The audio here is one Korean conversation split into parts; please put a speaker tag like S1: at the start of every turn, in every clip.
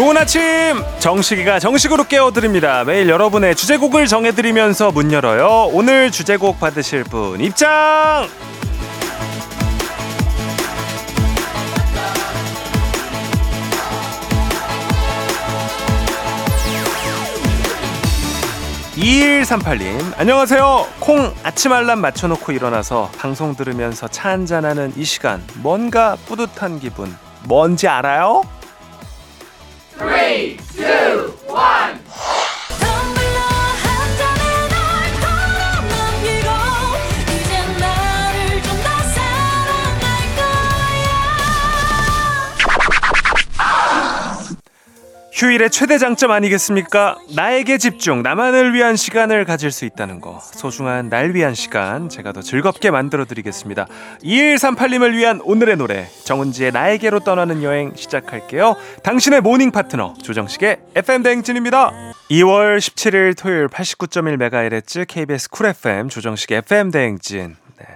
S1: 좋은 아침. 정식이가 정식으로 깨워드립니다. 매일 여러분의 주제곡을 정해드리면서 문 열어요. 오늘 주제곡 받으실 분 입장! (2138님) 안녕하세요. 콩 아침 알람 맞춰놓고 일어나서 방송 들으면서 차 한잔하는 이 시간 뭔가 뿌듯한 기분. 뭔지 알아요?
S2: Three,
S1: 휴일의 최대 장점 아니겠습니까? 나에게 집중, 나만을 위한 시간을 가질 수 있다는 거. 소중한 날 위한 시간, 제가 더 즐겁게 만들어 드리겠습니다. 2138님을 위한 오늘의 노래, 정은지의 나에게로 떠나는 여행 시작할게요. 당신의 모닝 파트너, 조정식의 FM대행진입니다. 2월 17일 토요일 89.1MHz KBS 쿨 FM 조정식의 FM대행진. 네.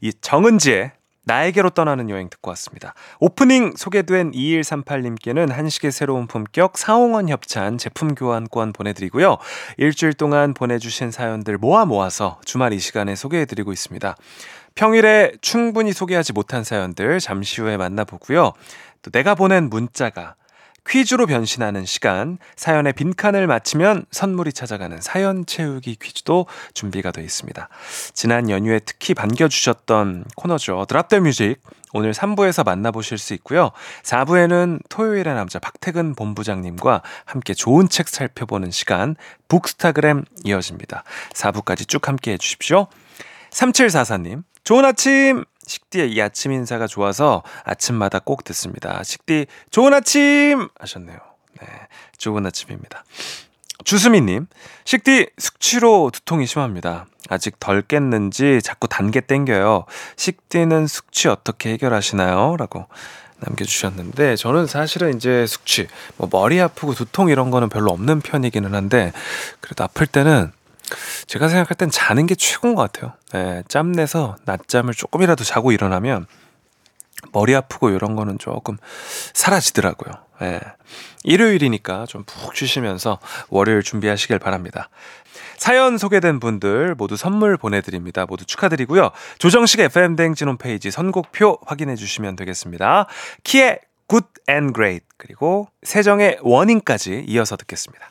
S1: 이 정은지의 나에게로 떠나는 여행 듣고 왔습니다. 오프닝 소개된 2138님께는 한식의 새로운 품격 사옹원 협찬 제품 교환권 보내드리고요. 일주일 동안 보내주신 사연들 모아 모아서 주말 이 시간에 소개해드리고 있습니다. 평일에 충분히 소개하지 못한 사연들 잠시 후에 만나보고요. 또 내가 보낸 문자가 퀴즈로 변신하는 시간, 사연의 빈칸을 맞히면 선물이 찾아가는 사연 채우기 퀴즈도 준비가 되어 있습니다. 지난 연휴에 특히 반겨주셨던 코너죠. 드랍 더 뮤직. 오늘 3부에서 만나보실 수 있고요. 4부에는 토요일의 남자 박태근 본부장님과 함께 좋은 책 살펴보는 시간, 북스타그램 이어집니다. 4부까지 쭉 함께 해주십시오. 3744님, 좋은 아침! 식디의 이 아침 인사가 좋아서 아침마다 꼭 듣습니다. 식디, 좋은 아침! 하셨네요. 네. 좋은 아침입니다. 주수미님, 식디 숙취로 두통이 심합니다. 아직 덜 깼는지 자꾸 단계 땡겨요. 식디는 숙취 어떻게 해결하시나요? 라고 남겨주셨는데, 저는 사실은 이제 숙취, 뭐 머리 아프고 두통 이런 거는 별로 없는 편이기는 한데, 그래도 아플 때는 제가 생각할 땐 자는 게 최고인 것 같아요. 예, 짬내서 낮잠을 조금이라도 자고 일어나면 머리 아프고 이런 거는 조금 사라지더라고요. 예. 일요일이니까 좀 푹 쉬시면서 월요일 준비하시길 바랍니다. 사연 소개된 분들 모두 선물 보내드립니다. 모두 축하드리고요. 조정식 FM대행진 홈페이지 선곡표 확인해 주시면 되겠습니다. 키의 Good and Great 그리고 세정의 워닝까지 이어서 듣겠습니다.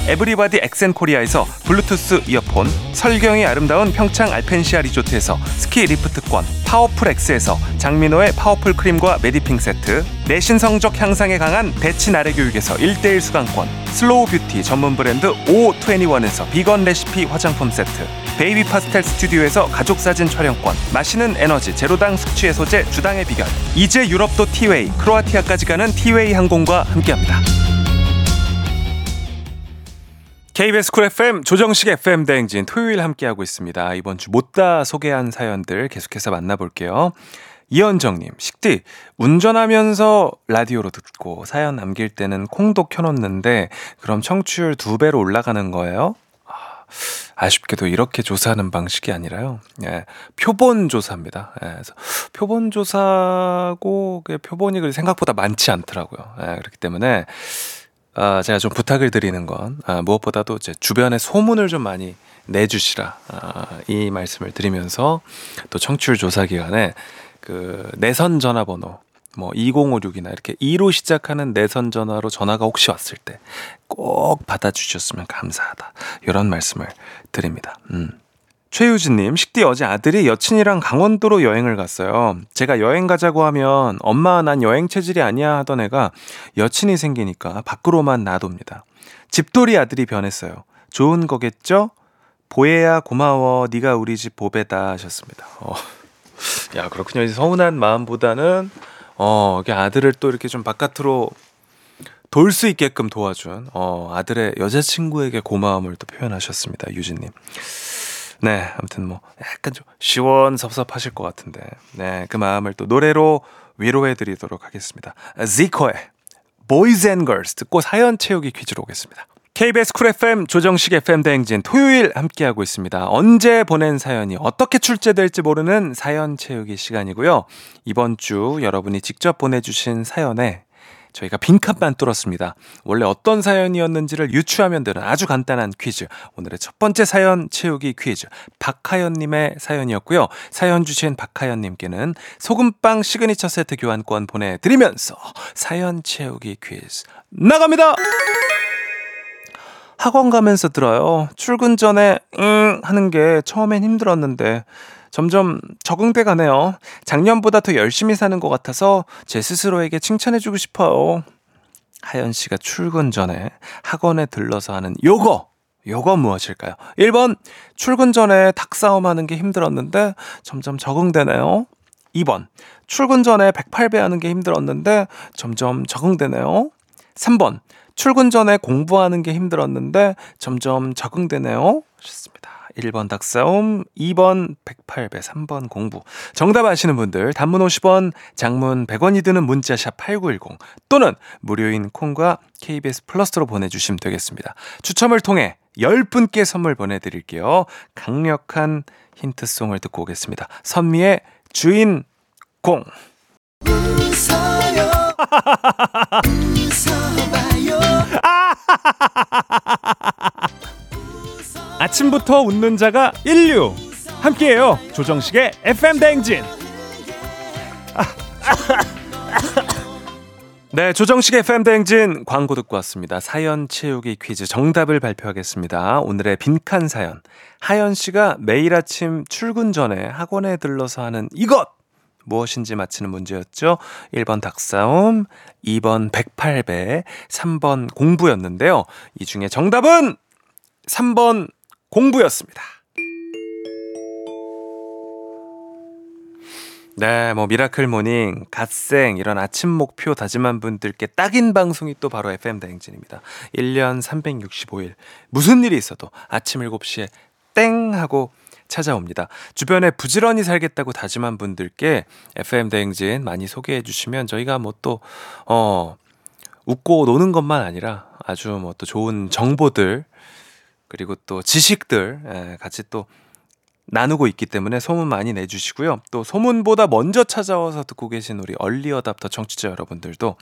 S1: 에브리바디 엑센코리아에서 블루투스 이어폰, 설경이 아름다운 평창 알펜시아 리조트에서 스키 리프트권, 파워풀 X에서 장민호의 파워풀 크림과 메디핑 세트, 내 신 성적 향상에 강한 대치 나래 교육에서 1대1 수강권, 슬로우 뷰티 전문 브랜드 O21에서 비건 레시피 화장품 세트, 베이비 파스텔 스튜디오에서 가족 사진 촬영권, 마시는 에너지 제로당 숙취 해소제 주당의 비결, 이제 유럽도 티웨이, 크로아티아까지 가는 티웨이 항공과 함께합니다. KBS 쿨 FM 조정식 FM 대행진 토요일 함께하고 있습니다. 이번 주 못다 소개한 사연들 계속해서 만나볼게요. 이현정님, 식디, 운전하면서 라디오로 듣고 사연 남길 때는 콩도 켜놓는데 그럼 청취율 두 배로 올라가는 거예요? 아, 아쉽게도 이렇게 조사하는 방식이 아니라요. 예, 표본 조사입니다. 예, 그래서 표본 조사고 표본이 생각보다 많지 않더라고요. 예, 그렇기 때문에 아, 제가 좀 부탁을 드리는 건 아, 무엇보다도 제 주변에 소문을 좀 많이 내주시라 아, 이 말씀을 드리면서 또 청취율 조사 기간에 그 내선 전화번호 뭐 2056이나 이렇게 2로 시작하는 내선 전화로 전화가 혹시 왔을 때 꼭 받아주셨으면 감사하다. 이런 말씀을 드립니다. 음. 최유진님, 식디 어제 아들이 여친이랑 강원도로 여행을 갔어요. 제가 여행 가자고 하면 엄마 난 여행 체질이 아니야 하던 애가 여친이 생기니까 밖으로만 놔둡니다. 집돌이 아들이 변했어요. 좋은 거겠죠? 보혜야 고마워. 네가 우리 집 보배다 하셨습니다. 어. 야 그렇군요. 서운한 마음보다는 어 이게 아들을 또 이렇게 좀 바깥으로 돌 수 있게끔 도와준 어 아들의 여자친구에게 고마움을 또 표현하셨습니다. 유진님. 네, 아무튼 뭐 약간 좀 시원섭섭하실 것 같은데, 네, 그 마음을 또 노래로 위로해드리도록 하겠습니다. 지코의 Boys and Girls 듣고 사연 채우기 퀴즈로 오겠습니다. KBS 쿨 FM 조정식 FM 대행진 토요일 함께하고 있습니다. 언제 보낸 사연이 어떻게 출제될지 모르는 사연 채우기 시간이고요. 이번 주 여러분이 직접 보내주신 사연에 저희가 빈칸만 뚫었습니다. 원래 어떤 사연이었는지를 유추하면 되는 아주 간단한 퀴즈. 오늘의 첫 번째 사연 채우기 퀴즈. 박하연님의 사연이었고요. 사연 주신 박하연님께는 소금빵 시그니처 세트 교환권 보내드리면서 사연 채우기 퀴즈 나갑니다! 학원 가면서 들어요. 출근 전에 응 하는 게 처음엔 힘들었는데 점점 적응돼 가네요. 작년보다 더 열심히 사는 것 같아서 제 스스로에게 칭찬해주고 싶어요. 하연 씨가 출근 전에 학원에 들러서 하는 요거! 요거 무엇일까요? 1번, 출근 전에 닭 싸움 하는 게 힘들었는데 점점 적응되네요. 2번, 출근 전에 108배 하는 게 힘들었는데 점점 적응되네요. 3번, 출근 전에 공부하는 게 힘들었는데 점점 적응되네요. 좋습니다. 1번 닭싸움, 2번 108배, 3번 공부. 정답 아시는 분들 단문 50원, 장문 100원이 드는 문자샵 8910 또는 무료인 콩과 KBS 플러스로 보내주시면 되겠습니다. 추첨을 통해 10분께 선물 보내드릴게요. 강력한 힌트송을 듣고 오겠습니다. 선미의 주인 공. 웃어요. 웃어봐요. 아침부터 웃는 자가 인류. 함께해요. 조정식의 FM 대행진. 네 조정식의 FM 대행진 광고 듣고 왔습니다. 사연 채우기 퀴즈 정답을 발표하겠습니다. 오늘의 빈칸 사연. 하연 씨가 매일 아침 출근 전에 학원에 들러서 하는 이것! 무엇인지 맞히는 문제였죠. 1번 닭싸움, 2번 108배, 3번 공부였는데요. 이 중에 정답은 3번 공부였습니다. 네, 뭐 미라클 모닝, 갓생 이런 아침 목표 다짐한 분들께 딱인 방송이 또 바로 FM 대행진입니다. 1년 365일 무슨 일이 있어도 아침 7시에 땡 하고 찾아옵니다. 주변에 부지런히 살겠다고 다짐한 분들께 FM 대행진 많이 소개해 주시면 저희가 뭐 또, 어, 웃고 노는 것만 아니라 아주 뭐 또 좋은 정보들 그리고 또 지식들 예, 같이 또 나누고 있기 때문에 소문 많이 내주시고요. 또 소문보다 먼저 찾아와서 듣고 계신 우리 얼리어답터 청취자 여러분들도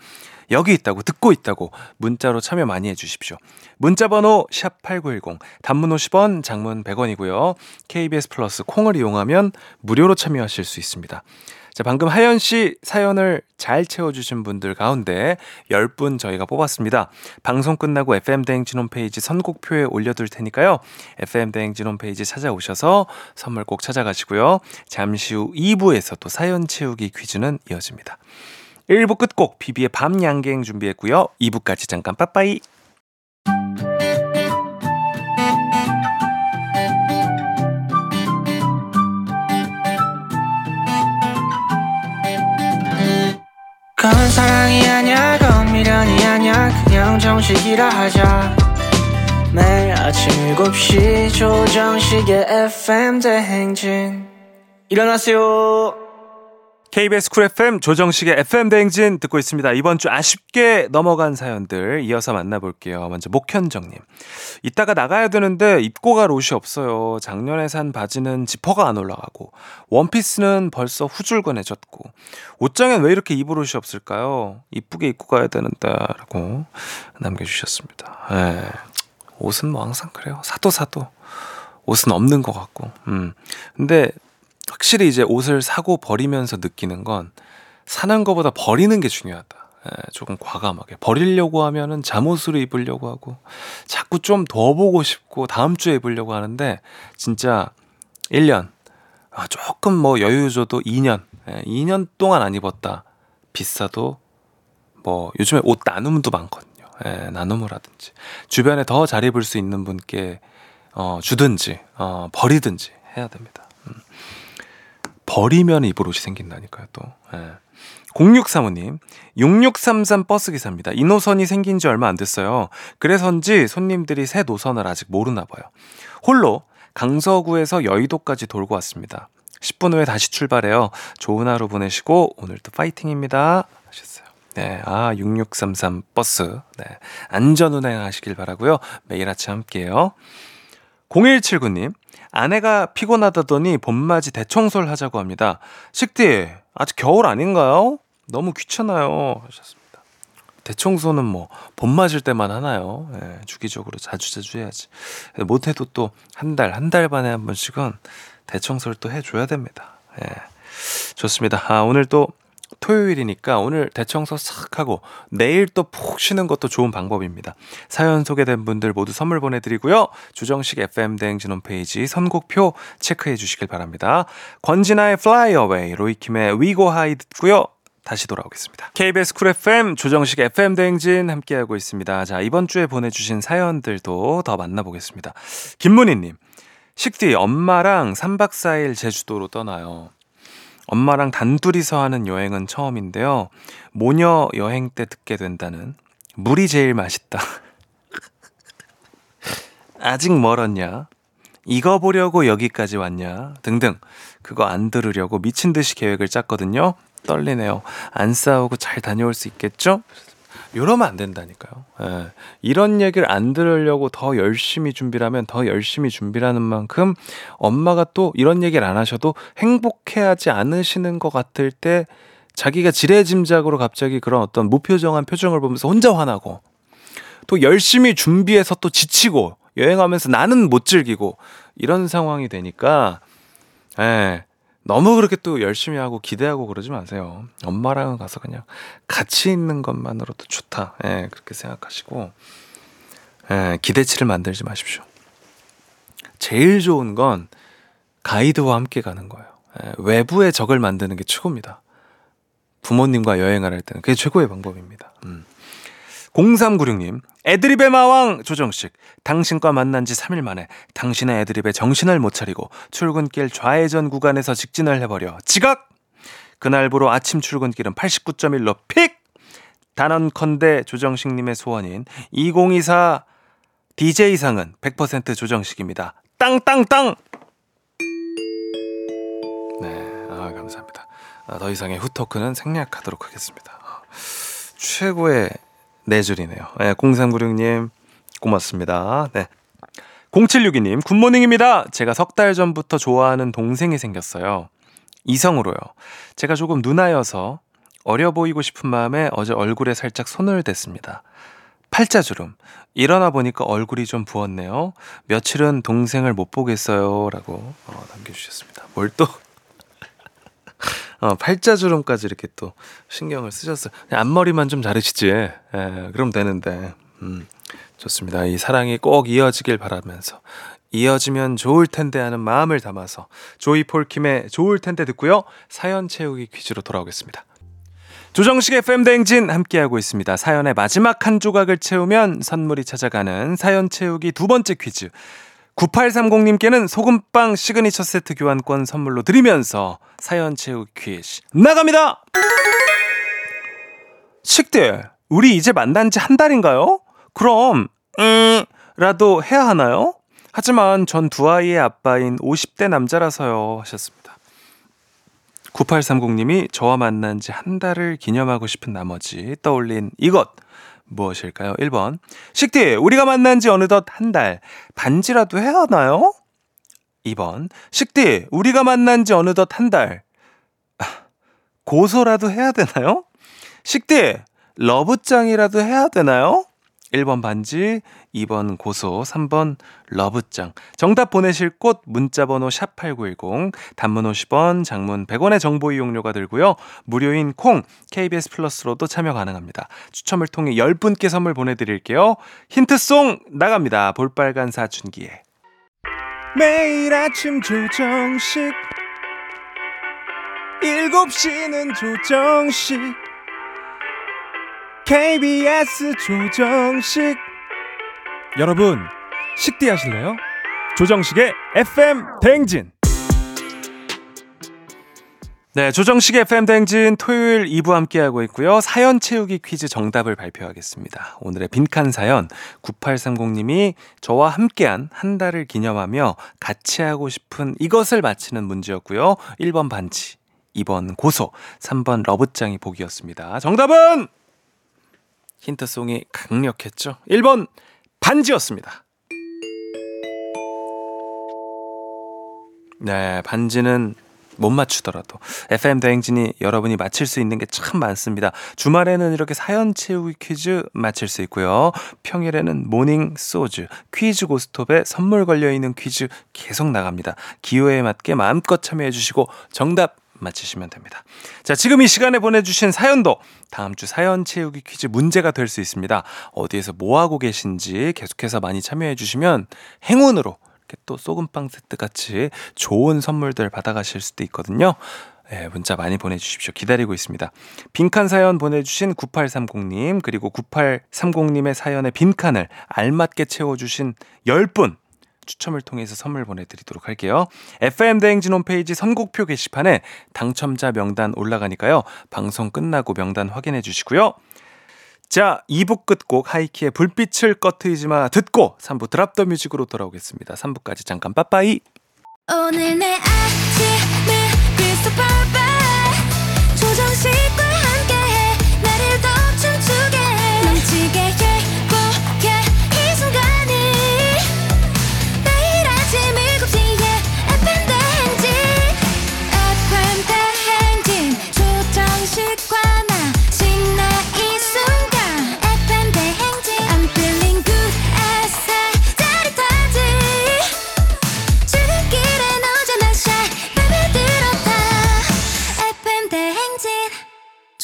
S1: 여기 있다고 듣고 있다고 문자로 참여 많이 해주십시오. 문자번호 샵 #8910 단문 50원, 장문 100원이고요. KBS 플러스 콩을 이용하면 무료로 참여하실 수 있습니다. 자, 방금 하연 씨 사연을 잘 채워주신 분들 가운데 10분 저희가 뽑았습니다. 방송 끝나고 FM대행진 홈페이지 선곡표에 올려둘 테니까요. FM대행진 홈페이지 찾아오셔서 선물 꼭 찾아가시고요. 잠시 후 2부에서 또 사연 채우기 퀴즈는 이어집니다. 1부 끝곡 비비의 밤 양갱 준비했고요. 2부까지 잠깐 빠빠이. 그건 사랑이 아니야 그건 미련이 아니야. 그냥 정식이라 하자. 매일 아침 7시 조정식의 FM 대행진. 일어나세요 KBS 쿨 FM 조정식의 FM 대행진 듣고 있습니다. 이번 주 아쉽게 넘어간 사연들 이어서 만나볼게요. 먼저 목현정님. 이따가 나가야 되는데 입고 갈 옷이 없어요. 작년에 산 바지는 지퍼가 안 올라가고 원피스는 벌써 후줄근해졌고 옷장엔 왜 이렇게 입을 옷이 없을까요? 이쁘게 입고 가야 되는데 라고 남겨주셨습니다. 에 예. 옷은 뭐 항상 그래요. 사도 사도 옷은 없는 것 같고. 음. 근데 확실히 이제 옷을 사고 버리면서 느끼는 건 사는 것보다 버리는 게 중요하다. 예, 조금 과감하게 버리려고 하면은 잠옷으로 입으려고 하고 자꾸 좀 더 보고 싶고 다음 주에 입으려고 하는데 진짜 1년 아, 조금 뭐 여유 줘도 2년 예, 2년 동안 안 입었다 비싸도 뭐 요즘에 옷 나눔도 많거든요 예, 나눔을 하든지 주변에 더 잘 입을 수 있는 분께 어, 주든지 어, 버리든지 해야 됩니다 음. 버리면 입을 옷이 생긴다니까요 또 예. 0635님, 6633 버스 기사입니다. 이 노선이 생긴 지 얼마 안 됐어요. 그래서인지 손님들이 새 노선을 아직 모르나 봐요. 홀로 강서구에서 여의도까지 돌고 왔습니다. 10분 후에 다시 출발해요. 좋은 하루 보내시고 오늘도 파이팅입니다. 네, 아, 6633 버스. 네, 안전 운행하시길 바라고요. 매일 아침 함께해요. 0179님, 아내가 피곤하다더니 봄맞이 대청소를 하자고 합니다. 식디, 아직 겨울 아닌가요? 너무 귀찮아요. 하셨습니다. 대청소는 뭐, 봄 맞을 때만 하나요? 예, 주기적으로 자주자주 해야지. 못해도 또 한 달, 한 달 반에 한 번씩은 대청소를 또 해줘야 됩니다. 예. 좋습니다. 아, 오늘 또 토요일이니까 오늘 대청소 싹 하고 내일 또 푹 쉬는 것도 좋은 방법입니다. 사연 소개된 분들 모두 선물 보내드리고요. 조정식 FM 대행진 홈페이지 선곡표 체크해 주시길 바랍니다. 권진아의 Fly Away, 로이킴의 We Go High 듣고요. 다시 돌아오겠습니다. KBS 쿨 FM 조정식 FM 대행진 함께하고 있습니다. 자, 이번 주에 보내주신 사연들도 더 만나보겠습니다. 김문희님, 식디 엄마랑 3박 4일 제주도로 떠나요. 엄마랑 단둘이서 하는 여행은 처음인데요. 모녀 여행 때 듣게 된다는 물이 제일 맛있다. 아직 멀었냐? 이거 보려고 여기까지 왔냐? 등등. 그거 안 들으려고 미친 듯이 계획을 짰거든요. 떨리네요. 안 싸우고 잘 다녀올 수 있겠죠? 이러면 안 된다니까요. 예. 이런 얘기를 안 들으려고 더 열심히 준비를 하면 더 열심히 준비를 하는 만큼 엄마가 또 이런 얘기를 안 하셔도 행복해하지 않으시는 것 같을 때 자기가 지레짐작으로 갑자기 그런 어떤 무표정한 표정을 보면서 혼자 화나고 또 열심히 준비해서 또 지치고 여행하면서 나는 못 즐기고 이런 상황이 되니까 예. 너무 그렇게 또 열심히 하고 기대하고 그러지 마세요. 엄마랑 가서 그냥 같이 있는 것만으로도 좋다. 예, 그렇게 생각하시고, 예, 기대치를 만들지 마십시오. 제일 좋은 건 가이드와 함께 가는 거예요. 예, 외부의 적을 만드는 게 최고입니다. 부모님과 여행을 할 때는 그게 최고의 방법입니다. 음. 0396님, 애드립의 마왕 조정식. 당신과 만난 지 3일 만에 당신의 애드립에 정신을 못 차리고 출근길 좌회전 구간에서 직진을 해버려 지각! 그날부로 아침 출근길은 89.1로 pick! 단언컨대 조정식님의 소원인 2024 DJ상은 100% 조정식입니다. 땅땅땅! 네, 아, 감사합니다. 아, 더 이상의 후토크는 생략하도록 하겠습니다. 아, 최고의 네 줄이네요. 네, 0396님 고맙습니다. 네. 0762님 굿모닝입니다. 제가 석 달 전부터 좋아하는 동생이 생겼어요. 이성으로요. 제가 조금 누나여서 어려 보이고 싶은 마음에 어제 얼굴에 살짝 손을 댔습니다. 팔자주름. 일어나 보니까 얼굴이 좀 부었네요. 며칠은 동생을 못 보겠어요. 라고 어, 남겨주셨습니다. 뭘 또, 어, 팔자주름까지 이렇게 또 신경을 쓰셨어요. 앞머리만 좀 자르시지. 예, 그럼 되는데. 음, 좋습니다. 이 사랑이 꼭 이어지길 바라면서 이어지면 좋을 텐데 하는 마음을 담아서 조이 폴 킴의 좋을 텐데 듣고요. 사연 채우기 퀴즈로 돌아오겠습니다. 조정식의 FM대행진 함께하고 있습니다. 사연의 마지막 한 조각을 채우면 선물이 찾아가는 사연 채우기 두 번째 퀴즈. 9830님께는 소금빵 시그니처 세트 교환권 선물로 드리면서 사연 채우기 퀴즈 나갑니다! 식디, 우리 이제 만난 지 한 달인가요? 그럼, 음, 라도 해야 하나요? 하지만 전 두 아이의 아빠인 50대 남자라서요. 하셨습니다. 9830님이 저와 만난 지 한 달을 기념하고 싶은 나머지 떠올린 이것. 무엇일까요? 1번. 식디, 우리가 만난 지 어느덧 한 달. 반지라도 해야 하나요? 2번. 식디, 우리가 만난 지 어느덧 한 달. 고소라도 해야 되나요? 식디, 러브장이라도 해야 되나요? 1번 반지, 2번 고소, 3번 러브짱. 정답 보내실 곳 문자번호 샵8910, 단문 50원, 장문 100원의 정보 이용료가 들고요. 무료인 콩, KBS 플러스로도 참여 가능합니다. 추첨을 통해 10분께 선물 보내드릴게요. 힌트송 나갑니다. 볼빨간 사춘기에. 매일 아침 조정식 7시는 조정식 KBS 조정식 여러분 식대 하실래요? 조정식의 FM 대행진 네, 조정식의 FM 대행진 토요일 2부 함께하고 있고요. 사연 채우기 퀴즈 정답을 발표하겠습니다. 오늘의 빈칸 사연 9830님이 저와 함께한 한 달을 기념하며 같이 하고 싶은 이것을 맞히는 문제였고요. 1번 반지, 2번 고소, 3번 러브짱이 보기였습니다. 정답은 힌트송이 강력했죠. 1번 반지였습니다. 네, 반지는 못 맞추더라도 FM 대행진이 여러분이 맞힐 수 있는 게 참 많습니다. 주말에는 이렇게 사연 채우기 퀴즈 맞힐 수 있고요. 평일에는 모닝 소즈, 퀴즈 고스톱에 선물 걸려 있는 퀴즈 계속 나갑니다. 기호에 맞게 마음껏 참여해 주시고 정답 맞히시면 됩니다. 자, 지금 이 시간에 보내주신 사연도 다음 주 사연 채우기 퀴즈 문제가 될 수 있습니다. 어디에서 뭐 하고 계신지 계속해서 많이 참여해 주시면 행운으로 이렇게 또 소금빵 세트 같이 좋은 선물들 받아가실 수도 있거든요. 네, 문자 많이 보내주십시오. 기다리고 있습니다. 빈칸 사연 보내주신 9830님, 그리고 9830님의 사연에 빈칸을 알맞게 채워주신 10분, 추첨을 통해서 선물 보내드리도록 할게요. FM대행진 홈페이지 선곡표 게시판에 당첨자 명단 올라가니까요. 방송 끝나고 명단 확인해 주시고요. 자, 2부 끝곡 하이키의 불빛을 꺼트리지 마 듣고 3부 드랍 더 뮤직으로 돌아오겠습니다. 3부까지 잠깐 빠빠이.
S3: 오늘 내 아침을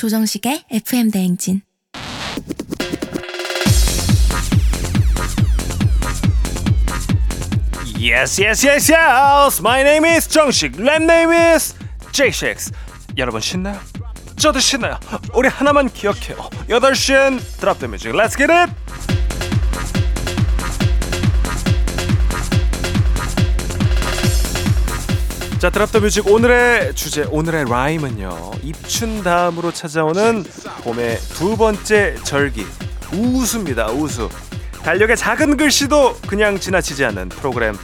S3: 조정식의 FM 대행진
S1: Yes, yes, yes, yes. My name is 정식. 랩 name is J6. 여러분 신나요? 저도 신나요. 우리 하나만 기억해요. 8시엔 드랍 더 뮤직. Let's get it. 자, drop the music 오늘의 주제, 오늘의 라임은요. 입춘 다음으로 찾아오는 봄의 두 번째 절기. 우수입니다. 우수. 달력의 작은 글씨도 그냥 지나치지 않는 프로그램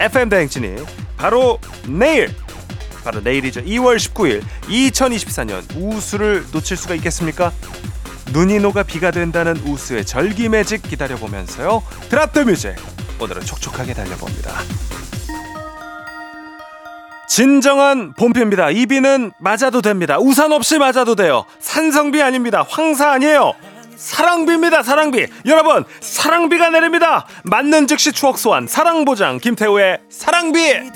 S1: FM 대행진이 바로 내일 바로 내일이죠. 2월 19일 2024년 우수를 놓칠 수가 있겠습니까? 눈이 녹아 비가 된다는 우수의 절기 매직 기다려보면서요. drop the music 오늘은 촉촉하게 달려봅니다. 진정한 봄비입니다. 이 비는 맞아도 됩니다. 우산 없이 맞아도 돼요. 산성비 아닙니다. 황사 아니에요. 사랑비입니다. 사랑비. 여러분, 사랑비가 내립니다. 맞는 즉시 추억 소환. 사랑보장 김태우의 사랑비.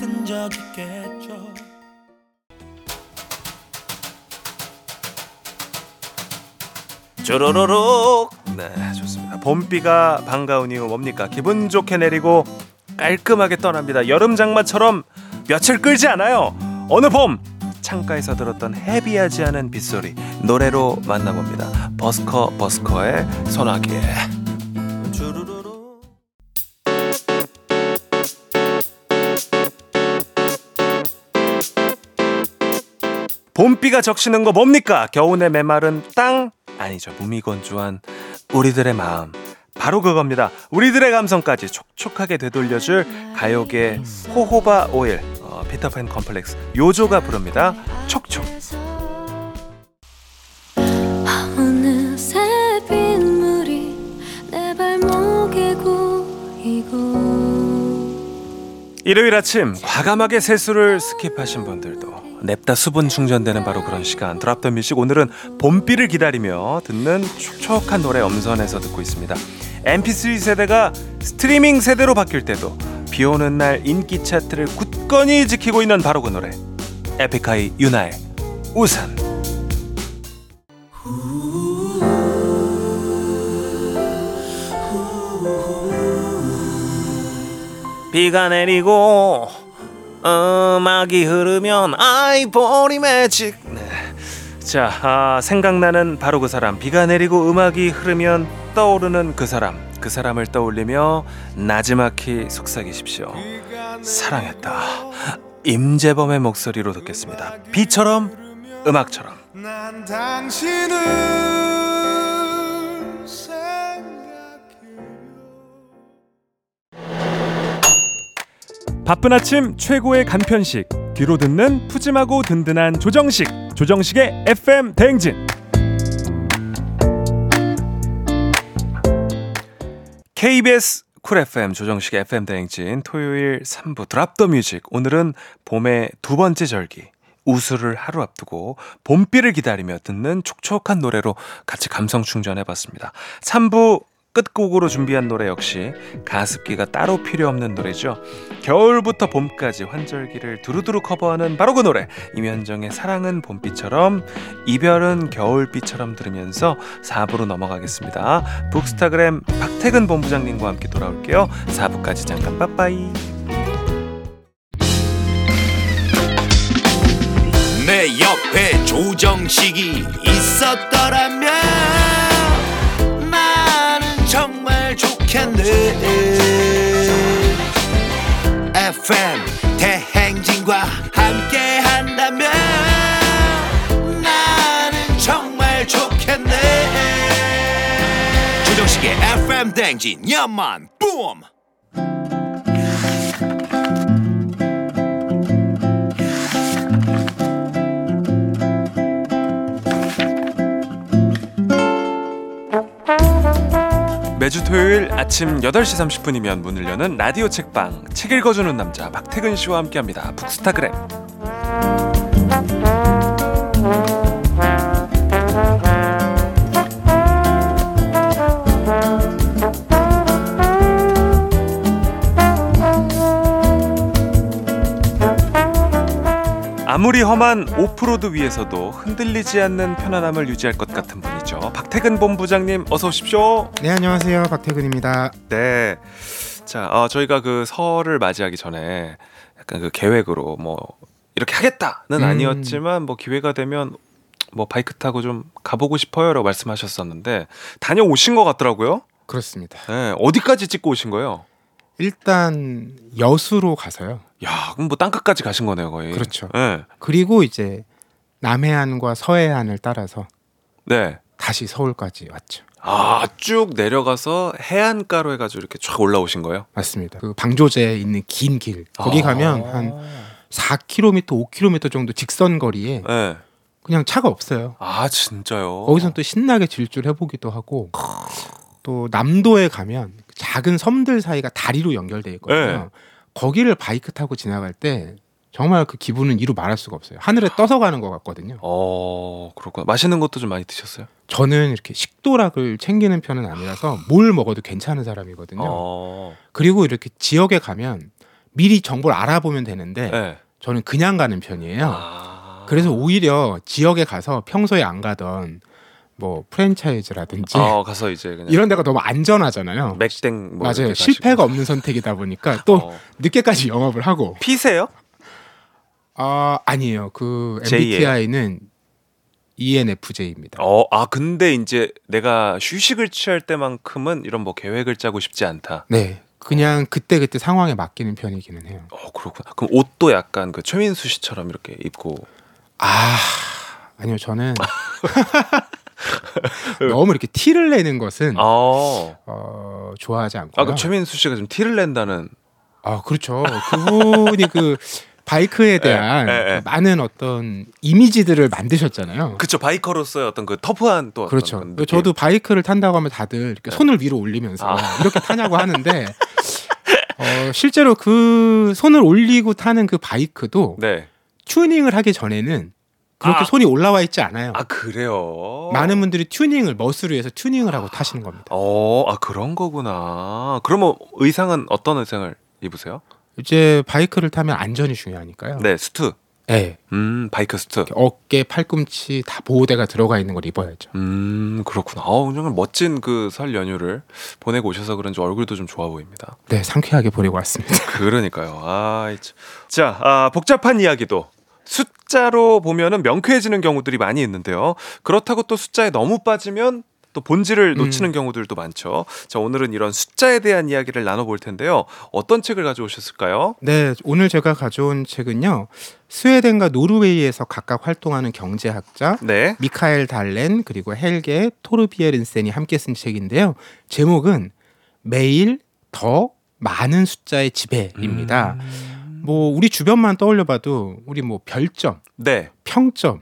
S1: 쪼로로록. 네, 좋습니다. 봄비가 반가운 이유 뭡니까? 기분 좋게 내리고 깔끔하게 떠납니다. 여름 장마처럼 며칠 끌지 않아요. 어느 봄 창가에서 들었던 헤비하지 않은 빗소리 노래로 만나봅니다. 버스커 버스커의 소나기. 봄비가 적시는 거 뭡니까? 겨우내 메마른 땅 아니죠. 무미건조한 우리들의 마음. 바로 그겁니다. 우리들의 감성까지 촉촉하게 되돌려줄 가요계 호호바 오일 어, 피터팬 컴플렉스 요조가 부릅니다. 촉촉. 일요일 아침 과감하게 세수를 skip하신 분들도 냅다 수분 충전되는 바로 그런 시간 drop the music 오늘은 봄비를 기다리며 듣는 촉촉한 노래 엄선해서 듣고 있습니다 MP3 세대가 스트리밍 세대로 바뀔 때도 비 오는 날 인기 차트를 굳건히 지키고 있는 바로 그 노래. 에픽하이 유나의 우산. 비가 내리고 음악이 흐르면 아이보리 매직 네. 자 아, 생각나는 바로 그 사람 비가 내리고 음악이 흐르면 떠오르는 그 사람 그 사람을 떠올리며 나지막히 속삭이십시오. 사랑했다. 임재범의 목소리로 듣겠습니다. 비처럼 음악처럼.
S4: 난 당신을 생각해
S1: 바쁜 아침 최고의 간편식. 귀로 듣는 푸짐하고 든든한 조정식. 조정식의 FM 대행진 KBS 쿨 FM 조정식 FM 대행진 토요일 3부 drop the music 오늘은 봄의 두 번째 절기 우수를 하루 앞두고 봄비를 기다리며 듣는 촉촉한 노래로 같이 감성 충전해 봤습니다. 3부 끝곡으로 준비한 노래 역시 가습기가 따로 필요 없는 노래죠. 겨울부터 봄까지 환절기를 두루두루 커버하는 바로 그 노래. 임현정의 사랑은 봄비처럼 이별은 겨울비처럼 들으면서 4부로 넘어가겠습니다. 북스타그램 박태근 본부장님과 함께 돌아올게요. 4부까지 잠깐 빠빠이.
S5: 내 옆에 조정식이 있었더라면 정말 좋겠네. FM 대행진과 함께 한다면 나는 정말 좋겠네. 조정식의 FM 대행진 야만 뿜
S1: 매주 토요일 아침 8시 30분이면 문을 여는 라디오 책방 책 읽어주는 남자 박태근 씨와 함께합니다. 북스타그램. 아무리 험한 오프로드 위에서도 흔들리지 않는 편안함을 유지할 것 같은 분이죠. 박태근 본부장님 어서 오십시오.
S6: 네 안녕하세요 박태근입니다.
S1: 네. 자, 어, 저희가 그 설을 맞이하기 전에 약간 그 계획으로 뭐 이렇게 하겠다는
S6: 음.
S1: 아니었지만 뭐 기회가 되면 뭐 바이크 타고 좀 가보고 싶어요라고 말씀하셨었는데 다녀오신 것 같더라고요.
S6: 그렇습니다.
S1: 네, 어디까지 찍고 오신 거예요?
S6: 일단 여수로 가서요.
S1: 야, 그럼 뭐 땅끝까지 가신 거네요, 거의.
S6: 그렇죠.
S1: 네,
S6: 그리고 이제 남해안과 서해안을 따라서
S1: 네.
S6: 다시 서울까지 왔죠.
S1: 아, 쭉 내려가서 해안가로 해가지고 이렇게 쫙 올라오신 거예요?
S6: 맞습니다. 그 방조제에 있는 긴 길 거기
S1: 아.
S6: 가면 한 4km, 5km 정도 직선 거리에
S1: 네.
S6: 그냥 차가 없어요.
S1: 아, 진짜요?
S6: 거기서 또 신나게 질주를 해보기도 하고 또 남도에 가면 작은 섬들 사이가 다리로 연결돼 있거든요.
S1: 네.
S6: 거기를 바이크 타고 지나갈 때 정말 그 기분은 이루 말할 수가 없어요. 하늘에 떠서 가는 것 같거든요.
S1: 어, 그렇구나. 맛있는 것도 좀 많이 드셨어요?
S6: 저는 이렇게 식도락을 챙기는 편은 아니라서 뭘 먹어도 괜찮은 사람이거든요.
S1: 어,
S6: 그리고 이렇게 지역에 가면 미리 정보를 알아보면 되는데
S1: 네.
S6: 저는 그냥 가는 편이에요.
S1: 아.
S6: 그래서 오히려 지역에 가서 평소에 안 가던 뭐 프랜차이즈라든지
S1: 어, 가서 이제
S6: 이런 데가 너무 안전하잖아요.
S1: 맥땡 뭐
S6: 맞아요. 실패가. 없는 선택이다 보니까 또
S1: 어.
S6: 늦게까지 영업을 하고
S1: 피세요?
S6: 아 아니에요. 그? MBTI는 ENFJ입니다.
S1: 어, 아 근데 이제 내가 휴식을 취할 때만큼은 이런 뭐 계획을 짜고 싶지 않다.
S6: 네. 그냥 그때 그때 상황에 맡기는 편이기는 해요.
S1: 어, 그렇구나. 그럼 옷도 약간 그 최민수 씨처럼 이렇게 입고
S6: 아 아니요 저는 너무 이렇게 티를 내는 것은
S1: 어.
S6: 어, 좋아하지 않고요.
S1: 아, 그 최민수 씨가 좀 티를 낸다는
S6: 아 그렇죠. 그분이 그 바이크에 대한
S1: 예, 예, 예.
S6: 많은 어떤 이미지들을 만드셨잖아요.
S1: 그쵸 바이커로서의 어떤 그 터프한 또
S6: 그렇죠. 저도 바이크를 탄다고 하면 다들
S1: 네.
S6: 손을 위로 올리면서
S1: 아.
S6: 이렇게 타냐고 하는데 어, 실제로 그 손을 올리고 타는 그 바이크도
S1: 네.
S6: 튜닝을 하기 전에는 그렇게
S1: 아.
S6: 손이 올라와 있지 않아요.
S1: 아 그래요.
S6: 많은 분들이 튜닝을 머스로 해서 튜닝을 하고 타시는 겁니다.
S1: 어, 아 그런 거구나. 그러면 의상은 어떤 의상을 입으세요?
S6: 이제 바이크를 타면 안전이 중요하니까요.
S1: 네, 수트.
S6: 네.
S1: 음, 바이크 수트.
S6: 어깨, 팔꿈치 다 보호대가 들어가 있는 걸 입어야죠.
S1: 음, 그렇구나. 어, 정말 멋진 그 설 연휴를 보내고 오셔서 그런지 얼굴도 좀 좋아 보입니다.
S6: 네, 상쾌하게 보내고 왔습니다.
S1: 그러니까요. 아. 자, 아, 복잡한 이야기도 숫자로 보면은 명쾌해지는 경우들이 많이 있는데요. 그렇다고 또 숫자에 너무 빠지면 또 본질을 놓치는 경우들도 많죠. 자, 오늘은 이런 숫자에 대한 이야기를 나눠볼 텐데요. 어떤 책을 가져오셨을까요?
S6: 네, 오늘 제가 가져온 책은요. 스웨덴과 노르웨이에서 각각 활동하는 경제학자
S1: 네.
S6: 미카엘 달렌 그리고 헬게 토르비에른센이 함께 쓴 책인데요. 제목은 매일 더 많은 숫자의 지배입니다. 뭐 우리 주변만 떠올려봐도 우리 뭐 별점,
S1: 네.
S6: 평점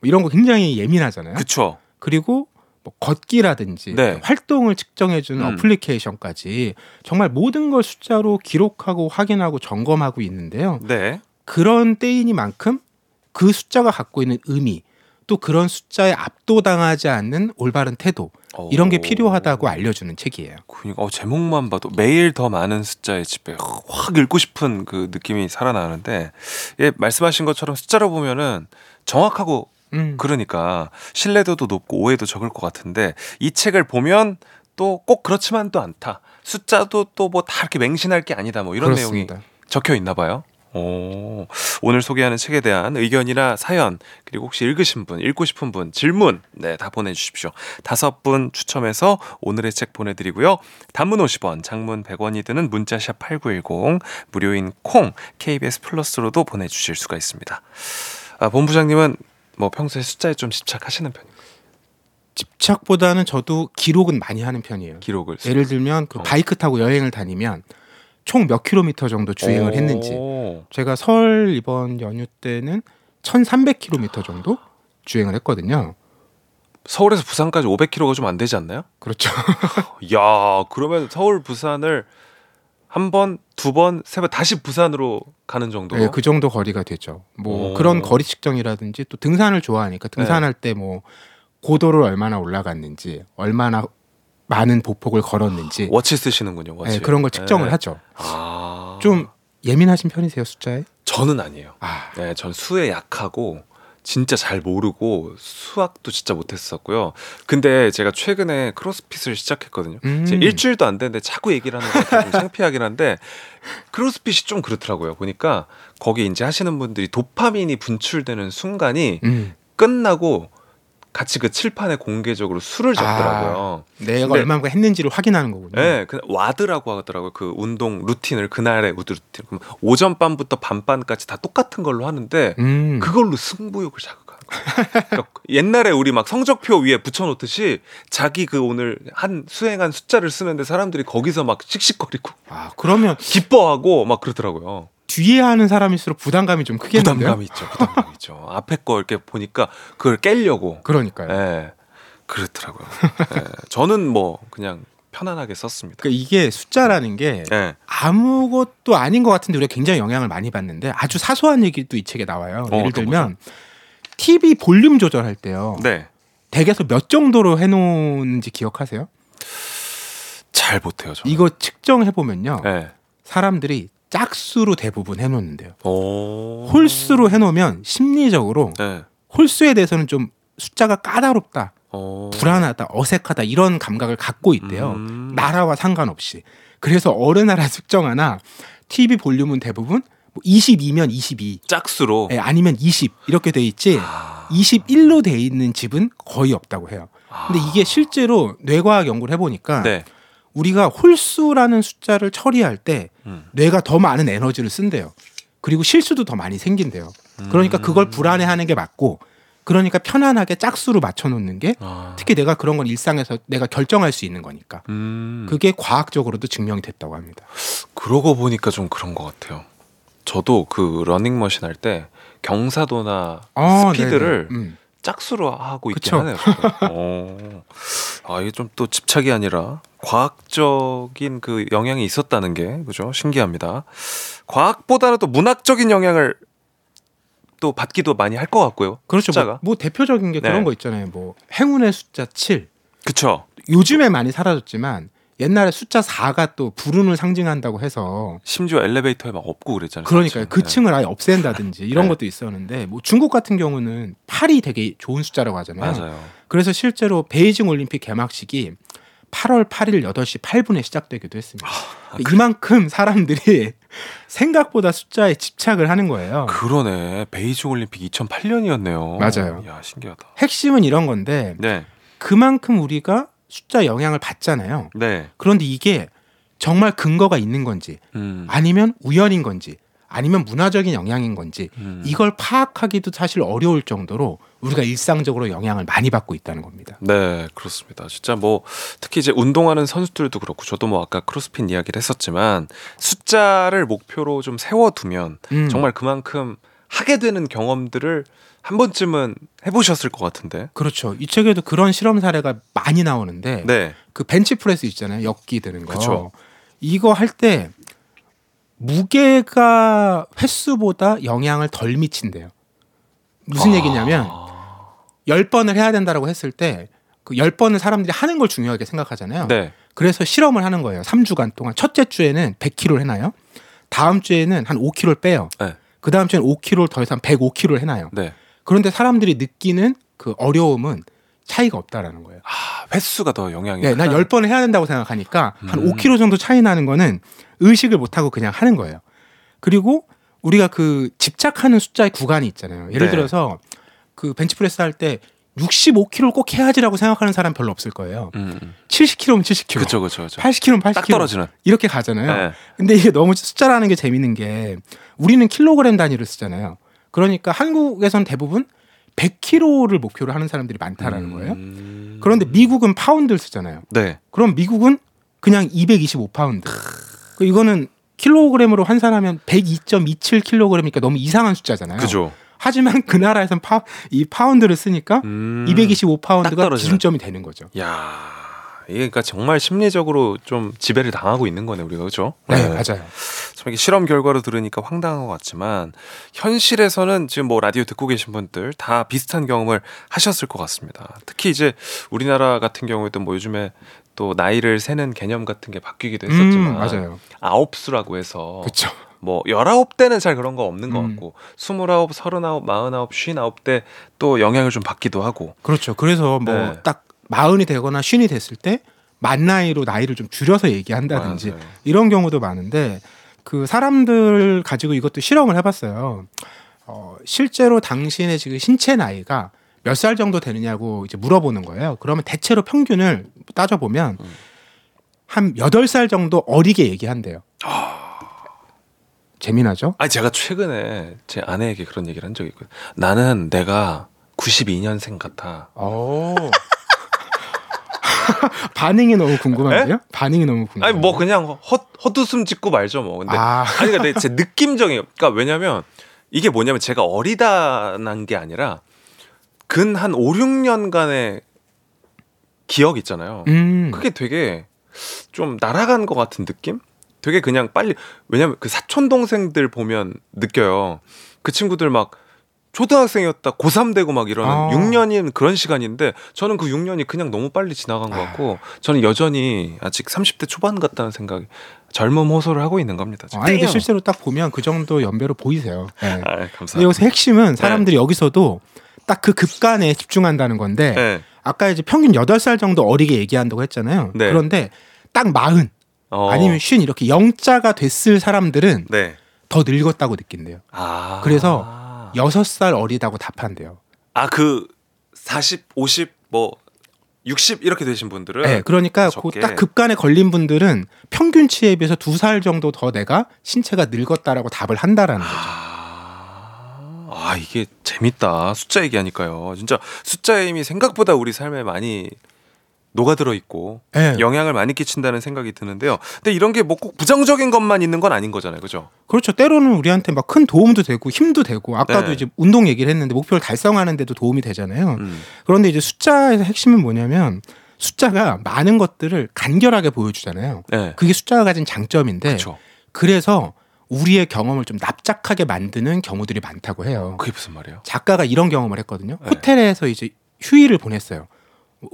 S6: 뭐 이런 거 굉장히 예민하잖아요.
S1: 그쵸.
S6: 그리고 뭐 걷기라든지
S1: 네.
S6: 활동을 측정해주는
S1: 음.
S6: 어플리케이션까지 정말 모든 걸 숫자로 기록하고 확인하고 점검하고 있는데요.
S1: 네.
S6: 그런 때이니만큼 그 숫자가 갖고 있는 의미 또 그런 숫자에 압도당하지 않는 올바른 태도 이런 게
S1: 오.
S6: 필요하다고 알려주는 책이에요.
S1: 그러니까 어, 제목만 봐도 매일 더 많은 숫자의 집에 확 읽고 싶은 그 느낌이 살아나는데 예, 말씀하신 것처럼 숫자로 보면은 정확하고
S6: 음.
S1: 그러니까 신뢰도도 높고 오해도 적을 것 같은데 이 책을 보면 또 꼭 그렇지만 또 않다. 숫자도 또 뭐 다 이렇게 맹신할 게 아니다. 뭐 이런
S6: 그렇습니다.
S1: 내용이 적혀 있나 봐요. 오, 오늘 소개하는 책에 대한 의견이나 사연 그리고 혹시 읽으신 분, 읽고 싶은 분, 질문 네 다 보내주십시오. 다섯 분 추첨해서 오늘의 책 보내드리고요. 단문 50원, 장문 100원이 드는 문자샵 #8910 무료인 콩 KBS 플러스로도 보내주실 수가 있습니다. 아, 본부장님은 뭐 평소에 숫자에 좀 집착하시는 편인가요?
S6: 집착보다는 저도 기록은 많이 하는 편이에요.
S1: 기록을 쓰-
S6: 예를 들면 그
S1: 어.
S6: 바이크 타고 여행을 다니면 총 몇 킬로미터 정도 주행을
S1: 오.
S6: 했는지 제가 설 이번 연휴 때는 1,300km 정도 주행을 했거든요.
S1: 서울에서 부산까지 500km가 좀 안 되지 않나요?
S6: 그렇죠.
S1: 야, 그러면 서울 부산을 한 번, 두 번, 세 번 다시 부산으로 가는 정도.
S6: 네, 그 정도 거리가 되죠. 뭐
S1: 오.
S6: 그런 거리 측정이라든지 또 등산을 좋아하니까 등산할 때뭐 고도를 얼마나 올라갔는지, 얼마나 많은 보폭을 걸었는지
S1: 워치 쓰시는군요. 워치.
S6: 네, 그런 걸 측정을
S1: 네.
S6: 하죠.
S1: 아.
S6: 좀 예민하신 편이세요 숫자에?
S1: 저는 아니에요.
S6: 아,
S1: 네, 전 수에 약하고 진짜 잘 모르고 수학도 진짜 못했었고요. 근데 제가 최근에 크로스핏을 시작했거든요.
S6: 음.
S1: 제가 일주일도 안 됐는데 자꾸 얘기를 하는 것 같아요. 좀 창피하긴 한데 크로스핏이 좀 그렇더라고요. 보니까 거기 이제 하시는 분들이 도파민이 분출되는 순간이
S6: 음,
S1: 끝나고 같이 그 칠판에 공개적으로 수를 적더라고요.
S6: 내가
S1: 근데-
S6: 얼마나 했는지를 확인하는 거군요.
S1: 네, 그 WOD라고 하더라고요. 그 운동 루틴을 그날의 WOD 루틴. 그럼 오전 반부터 밤반까지 다 똑같은 걸로 하는데
S6: 음,
S1: 그걸로 승부욕을 자극하는 거예요. 그러니까 옛날에 우리 막 성적표 위에 붙여놓듯이 자기 그 오늘 한 수행한 숫자를 쓰는데 사람들이 거기서 막 씩씩거리고
S6: 아 그러면
S1: 기뻐하고 막 그러더라고요.
S6: 뒤에 하는 사람일수록 부담감이 좀 크겠는데요?
S1: 부담감이 있죠. 부담감이 있죠. 앞에 거 이렇게 보니까 그걸 깨려고.
S6: 그러니까요.
S1: 예. 그렇더라고요. 예. 저는 뭐 그냥 편안하게 썼습니다.
S6: 그러니까 이게 숫자라는 게
S1: 예.
S6: 아무것도 아닌 것 같은데 우리가 굉장히 영향을 많이 받는데 아주 사소한 얘기도 이 책에 나와요.
S1: 어,
S6: 예를 들면 TV 볼륨 조절할 때요.
S1: 네.
S6: 댁에서 몇 정도로 해놓는지 기억하세요?
S1: 잘 못해요. 저.
S6: 이거 측정해 보면요,
S1: 예.
S6: 사람들이 짝수로 대부분 해놓는데요.
S1: 오.
S6: 홀수로 해놓으면 심리적으로
S1: 예.
S6: 홀수에 대해서는 좀 숫자가 까다롭다,
S1: 어.
S6: 불안하다, 어색하다 이런 감각을 갖고 있대요.
S1: 음.
S6: 나라와 상관없이. 그래서 어느 나라 측정 하나 TV 볼륨은 대부분 뭐 22면 22,
S1: 짝수로.
S6: 예, 아니면 20 이렇게 돼 있지.
S1: 아.
S6: 21로 돼 있는 집은 거의 없다고 해요. 근데 이게 실제로 뇌과학 연구를 해보니까
S1: 네.
S6: 우리가 홀수라는 숫자를 처리할 때
S1: 음.
S6: 뇌가 더 많은 에너지를 쓴대요. 그리고 실수도 더 많이 생긴대요. 그러니까 그걸 불안해하는 게 맞고, 그러니까 편안하게 짝수로 맞춰놓는 게
S1: 아.
S6: 특히 내가 그런 건 일상에서 내가 결정할 수 있는 거니까.
S1: 음.
S6: 그게 과학적으로도 증명이 됐다고 합니다.
S1: 그러고 보니까 좀 그런 것 같아요. 저도 그 러닝머신 할 때 경사도나
S6: 아,
S1: 스피드를.
S6: 음.
S1: 짝수로 하고 있긴
S6: 그쵸.
S1: 하네요. 어. 아 이게 좀 또 집착이 아니라 과학적인 그 영향이 있었다는 게 그죠? 신기합니다. 과학보다는 또 문학적인 영향을 또 받기도 많이 할 것 같고요.
S6: 그렇죠. 뭐,
S1: 숫자가.
S6: 뭐 대표적인 게
S1: 네.
S6: 그런 거 있잖아요. 뭐 행운의 숫자 7.
S1: 그쵸.
S6: 요즘에 많이 사라졌지만 옛날에 숫자 4가 또 불운을 상징한다고 해서
S1: 심지어 엘리베이터에 막 없고 그랬잖아요.
S6: 그러니까요. 그
S1: 네.
S6: 층을 아예 없앤다든지 이런
S1: 네.
S6: 것도 있었는데 뭐 중국 같은 경우는 8이 되게 좋은 숫자라고 하잖아요.
S1: 맞아요.
S6: 그래서 실제로 베이징 올림픽 개막식이 8월 8일 8시 8분에 시작되기도 했습니다.
S1: 아,
S6: 이만큼 사람들이 생각보다 숫자에 집착을 하는 거예요.
S1: 그러네. 베이징 올림픽 2008년이었네요.
S6: 맞아요.
S1: 야, 신기하다.
S6: 핵심은 이런 건데
S1: 네.
S6: 그만큼 우리가 숫자 영향을 받잖아요.
S1: 네.
S6: 그런데 이게 정말 근거가 있는 건지
S1: 음.
S6: 아니면 우연인 건지 아니면 문화적인 영향인 건지
S1: 음.
S6: 이걸 파악하기도 사실 어려울 정도로 우리가 일상적으로 영향을 많이 받고 있다는 겁니다.
S1: 네, 그렇습니다. 진짜 뭐 특히 이제 운동하는 선수들도 그렇고 저도 뭐 아까 크로스핏 이야기를 했었지만 숫자를 목표로 좀 세워두면
S6: 음.
S1: 정말 그만큼 하게 되는 경험들을 한 번쯤은 해보셨을 것 같은데.
S6: 그렇죠. 이 책에도 그런 실험 사례가 많이 나오는데
S1: 네.
S6: 그 벤치 프레스 있잖아요. 역기 드는 거.
S1: 그쵸.
S6: 이거 할 때 무게가 횟수보다 영향을 덜 미친대요. 무슨
S1: 아.
S6: 얘기냐면 열 번을 해야 된다라고 했을 때 그 열 번을 사람들이 하는 걸 중요하게 생각하잖아요.
S1: 네.
S6: 그래서 실험을 하는 거예요. 3주간 동안. 첫째 주에는 100kg를 해 놔요. 다음 주에는 한 5kg를 빼요.
S1: 네.
S6: 그 다음 주에는 5kg를 더 해서 한 105kg를 해놔요.
S1: 네.
S6: 그런데 사람들이 느끼는 그 어려움은 차이가 없다라는 거예요.
S1: 아, 횟수가 더 영향이.
S6: 네, 난. 열 번을 해야 된다고 생각하니까 한
S1: 음.
S6: 5kg 정도 차이 나는 거는 의식을 못 하고 그냥 하는 거예요. 그리고 우리가 그 집착하는 숫자의 구간이 있잖아요. 예를
S1: 네.
S6: 들어서 그 벤치프레스 할 때 65kg를 꼭 해야지라고 생각하는 사람 별로 없을 거예요.
S1: 음. 음.
S6: 70kg면 70kg,
S1: 그쵸, 그쵸, 그쵸.
S6: 80kg면 80kg
S1: 딱 떨어지는.
S6: 이렇게 가잖아요.
S1: 네.
S6: 근데 이게 너무 숫자라는 게 재밌는 게 우리는 킬로그램 단위를 쓰잖아요. 그러니까 한국에선 대부분 100kg를 목표로 하는 사람들이 많다라는 거예요.
S1: 음.
S6: 그런데 미국은 파운드를 쓰잖아요.
S1: 네.
S6: 그럼 미국은 그냥 225파운드. 그 이거는 킬로그램으로 환산하면 102.27kg이니까 너무 이상한 숫자잖아요.
S1: 그죠.
S6: 하지만 그 나라에선 파, 이 파운드를 쓰니까
S1: 음.
S6: 225파운드가
S1: 딱 떨어지는.
S6: 기준점이 되는 거죠.
S1: 야, 이게 그러니까 정말 심리적으로 좀 지배를 당하고 있는 거네 우리가 그죠?
S6: 네, 맞아요.
S1: 참 이게 실험 결과로 들으니까 황당한 것 같지만 현실에서는 지금 뭐 라디오 듣고 계신 분들 다 비슷한 경험을 하셨을 것 같습니다. 특히 이제 우리나라 같은 경우에도 뭐 요즘에 또 나이를 세는 개념 같은 게 바뀌기도 했었지만
S6: 음, 맞아요.
S1: 아홉 수라고 해서
S6: 그렇죠.
S1: 뭐 열아홉 대는 잘 그런 거 없는 것
S6: 음.
S1: 같고 스물아홉, 서른아홉, 마흔아홉, 쉰아홉 대또 영향을 좀 받기도 하고
S6: 그렇죠. 그래서 뭐
S1: 네.
S6: 딱 마흔이 되거나 쉰이 됐을 때 만 나이로 나이를 좀 줄여서 얘기한다든지
S1: 맞아요.
S6: 이런 경우도 많은데 그 사람들 가지고 이것도 실험을 해봤어요. 어, 실제로 당신의 지금 신체 나이가 몇 살 정도 되느냐고 이제 물어보는 거예요. 그러면 대체로 평균을 따져보면
S1: 음.
S6: 한 여덟 살 정도 어리게 얘기한대요. 재미나죠?
S1: 아니 제가 최근에 제 아내에게 그런 얘기를 한 적이 있거든요. 나는 내가 92년생 같아.
S6: 오. 반응이 너무 궁금한데요? 반응이 너무 궁금해요.
S1: 아니 뭐 그냥 헛 헛웃음 짓고 말죠 뭐. 근데
S6: 아.
S1: 아니 그러니까 내- 제 느낌적인 그러니까 왜냐면 이게 뭐냐면 제가 어리다난 게 아니라 근 한 5, 6년간의 기억 있잖아요.
S6: 음.
S1: 그게 되게 좀 날아간 것 같은 느낌? 되게 그냥 빨리 왜냐면 그 사촌 동생들 보면 느껴요. 그 친구들 막 초등학생이었다 고3 되고 막 이러는
S6: 아.
S1: 6년인 그런 시간인데 저는 그 6년이 그냥 너무 빨리 지나간 것 같고 저는 여전히 아직 30대 초반 같다는 생각이 젊음 호소를 하고 있는 겁니다.
S6: 어, 아니 근데
S1: 땡!
S6: 실제로 딱 보면 그 정도 연배로 보이세요. 네.
S1: 아, 감사합니다.
S6: 여기서 핵심은 사람들이 여기서도 딱 그 급간에 집중한다는 건데
S1: 네.
S6: 아까 이제 평균 8살 정도 어리게 얘기한다고 했잖아요.
S1: 네.
S6: 그런데 딱 마흔
S1: 어.
S6: 아니면 쉰 이렇게 영자가 됐을 사람들은
S1: 네.
S6: 더 늙었다고 느낀대요.
S1: 아.
S6: 그래서 여섯 살 어리다고 답한대요.
S1: 아 그 40, 50, 뭐 60 이렇게 되신 분들은
S6: 네, 그러니까. 그 딱 급간에 걸린 분들은 평균치에 비해서 두 살 정도 더 내가 신체가 늙었다라고 답을 한다라는 거죠.
S1: 아, 아, 이게 재밌다. 숫자 얘기하니까요. 진짜 숫자의 힘이 생각보다 우리 삶에 많이 녹아들어 있고
S6: 네.
S1: 영향을 많이 끼친다는 생각이 드는데요. 근데 이런 게 뭐 꼭 부정적인 것만 있는 건 아닌 거잖아요. 그죠?
S6: 그렇죠. 때로는 우리한테 막 큰 도움도 되고 힘도 되고 아까도
S1: 네.
S6: 이제 운동 얘기를 했는데 목표를 달성하는 데도 도움이 되잖아요.
S1: 음.
S6: 그런데 이제 숫자의 핵심은 뭐냐면 숫자가 많은 것들을 간결하게 보여주잖아요.
S1: 네.
S6: 그게 숫자가 가진 장점인데
S1: 그렇죠.
S6: 그래서 우리의 경험을 좀 납작하게 만드는 경우들이 많다고 해요.
S1: 그게 무슨 말이에요?
S6: 작가가 이런 경험을 했거든요.
S1: 네.
S6: 호텔에서 이제 휴일을 보냈어요.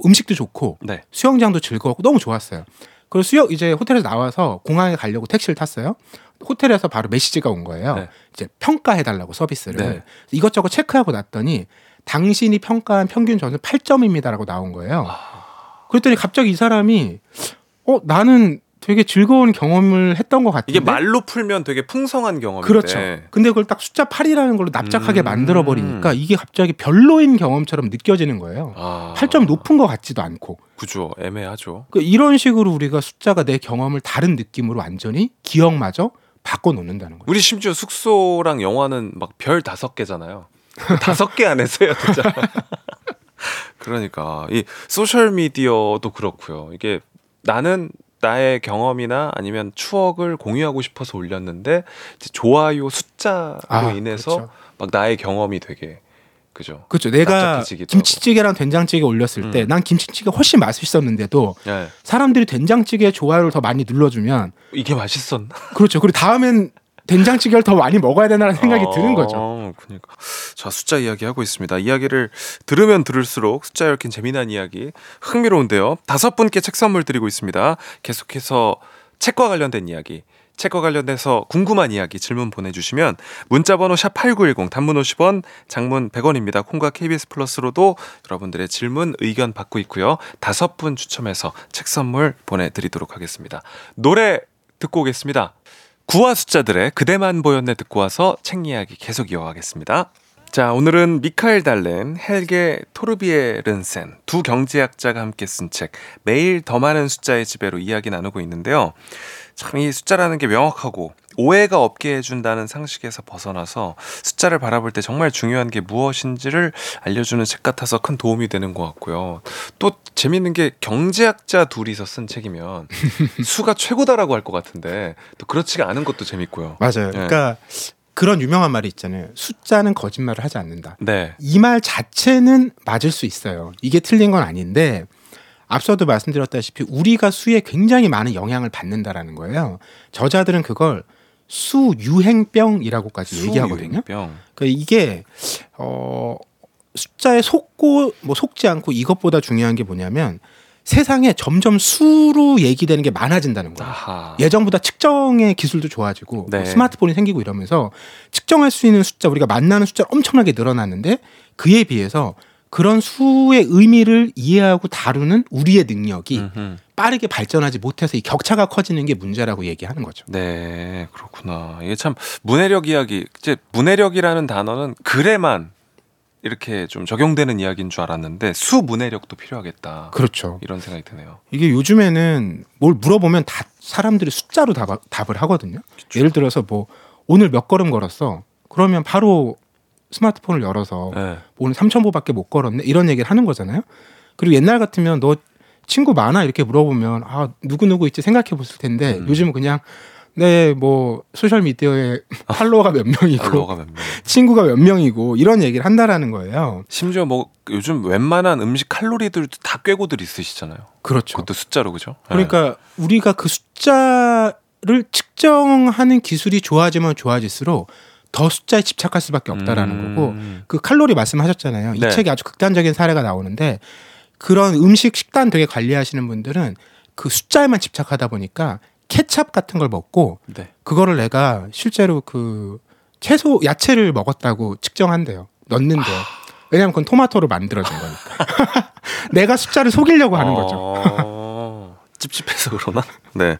S6: 음식도 좋고
S1: 네.
S6: 수영장도 즐거웠고 너무 좋았어요. 그리고 수영 이제 호텔에서 나와서 공항에 가려고 택시를 탔어요. 호텔에서 바로 메시지가 온 거예요.
S1: 네.
S6: 이제 평가해 달라고 서비스를
S1: 네.
S6: 이것저것 체크하고 났더니 당신이 평가한 평균 점수 8점입니다라고 나온 거예요.
S1: 아.
S6: 그랬더니 갑자기 이 사람이 어 나는 되게 즐거운 경험을 했던 것 같은데
S1: 이게 말로 풀면 되게 풍성한 경험인데
S6: 그렇죠. 근데 그걸 딱 숫자 8이라는 걸로 납작하게
S1: 음.
S6: 만들어 버리니까 이게 갑자기 별로인 경험처럼 느껴지는 거예요.
S1: 아,
S6: 8점 높은 것 같지도 않고
S1: 그죠. 애매하죠.
S6: 그 이런 식으로 우리가 숫자가 내 경험을 다른 느낌으로 완전히 기억마저 바꿔 놓는다는 거예요.
S1: 우리 심지어 숙소랑 영화는 막 별 다섯 개잖아요. 다섯 개 안에서요, 진짜. 그러니까 이 소셜 미디어도 그렇고요. 이게 나는 나의 경험이나 아니면 추억을 공유하고 싶어서 올렸는데 좋아요 숫자로
S6: 아,
S1: 인해서
S6: 그렇죠.
S1: 막 나의 경험이 되게 그죠.
S6: 그렇죠. 내가 김치찌개랑 된장찌개 올렸을 때
S1: 음.
S6: 난 김치찌개 훨씬 맛있었는데도
S1: 예.
S6: 사람들이 된장찌개 좋아요를 더 많이 눌러주면
S1: 이게 맛있었나?
S6: 그렇죠. 그리고 다음엔 된장찌개를 더 많이 먹어야 되나라는 생각이 드는 거죠.
S1: 어, 그러니까. 자, 숫자 이야기 하고 있습니다. 이야기를 들으면 들을수록 숫자 얽힌 재미난 이야기 흥미로운데요. 다섯 분께 책 선물 드리고 있습니다. 계속해서 책과 관련된 이야기, 책과 관련돼서 궁금한 이야기 질문 보내주시면 문자번호 샵 #8910 단문 50원, 장문 100원입니다. 콩과 KBS 플러스로도 여러분들의 질문 의견 받고 있고요. 다섯 분 추첨해서 책 선물 보내드리도록 하겠습니다. 노래 듣고 오겠습니다. 구화 숫자들의 그대만 보였네 듣고 와서 책 이야기 계속 이어가겠습니다. 자, 오늘은 미카엘 달렌, 헬게 토르비에 른센 두 경제학자가 함께 쓴 책 매일 더 많은 숫자의 지배로 이야기 나누고 있는데요. 참 이 숫자라는 게 명확하고 오해가 없게 해준다는 상식에서 벗어나서 숫자를 바라볼 때 정말 중요한 게 무엇인지를 알려주는 책 같아서 큰 도움이 되는 것 같고요. 또 재밌는 게 경제학자 둘이서 쓴 책이면 수가 최고다라고 할 것 같은데 또 그렇지가 않은 것도 재밌고요.
S6: 맞아요.
S1: 네.
S6: 그러니까 그런 유명한 말이 있잖아요. 숫자는 거짓말을 하지 않는다.
S1: 네.
S6: 이 말 자체는 맞을 수 있어요. 이게 틀린 건 아닌데 앞서도 말씀드렸다시피 우리가 수에 굉장히 많은 영향을 받는다라는 거예요. 저자들은 그걸 수 유행병이라고까지 얘기하거든요.
S1: 수유행병.
S6: 그러니까 이게 어 숫자에 속고 뭐 속지 않고 이것보다 중요한 게 뭐냐면 세상에 점점 수로 얘기되는 게 많아진다는 거예요.
S1: 아하.
S6: 예전보다 측정의 기술도 좋아지고
S1: 네.
S6: 뭐 스마트폰이 생기고 이러면서 측정할 수 있는 숫자 우리가 만나는 숫자 엄청나게 늘어났는데 그에 비해서 그런 수의 의미를 이해하고 다루는 우리의 능력이
S1: 음흠.
S6: 빠르게 발전하지 못해서 이 격차가 커지는 게 문제라고 얘기하는 거죠.
S1: 네, 그렇구나. 이게 참 문해력 이야기. 이제 문해력이라는 단어는 글에만 이렇게 좀 적용되는 이야기인 줄 알았는데 수 문해력도 필요하겠다.
S6: 그렇죠.
S1: 이런 생각이 드네요.
S6: 이게 요즘에는 뭘 물어보면 다 사람들이 숫자로 답, 답을 하거든요. 예를 들어서 뭐 오늘 몇 걸음 걸었어. 그러면 바로 스마트폰을 열어서
S1: 네.
S6: 오늘 3,000보밖에 못 걸었네 이런 얘기를 하는 거잖아요. 그리고 옛날 같으면 너 친구 많아 이렇게 물어보면 아 누구 누구 있지 생각해 봤을 텐데
S1: 음.
S6: 요즘은 그냥 네 뭐 소셜 미디어에 팔로워가 몇 명이고
S1: 팔로워가 몇 명.
S6: 친구가 몇 명이고 이런 얘기를 한다라는 거예요.
S1: 심지어 뭐 요즘 웬만한 음식 칼로리들도 다 꿰고들 있으시잖아요.
S6: 그렇죠.
S1: 그것도 숫자로 그죠? 네.
S6: 그러니까 우리가 그 숫자를 측정하는 기술이 좋아지면 좋아질수록 더 숫자에 집착할 수밖에 없다라는
S1: 음.
S6: 거고 그 칼로리 말씀하셨잖아요. 이
S1: 네.
S6: 책에 아주 극단적인 사례가 나오는데 그런 음식 식단 되게 관리하시는 분들은 그 숫자에만 집착하다 보니까 케찹 같은 걸 먹고
S1: 네.
S6: 그거를 내가 실제로 그 채소 야채를 먹었다고 측정한대요. 넣는데 왜냐하면 그건 토마토로 만들어진 거니까. 내가 숫자를 속이려고 하는 거죠.
S1: 어, 찝찝해서 그러나? 네.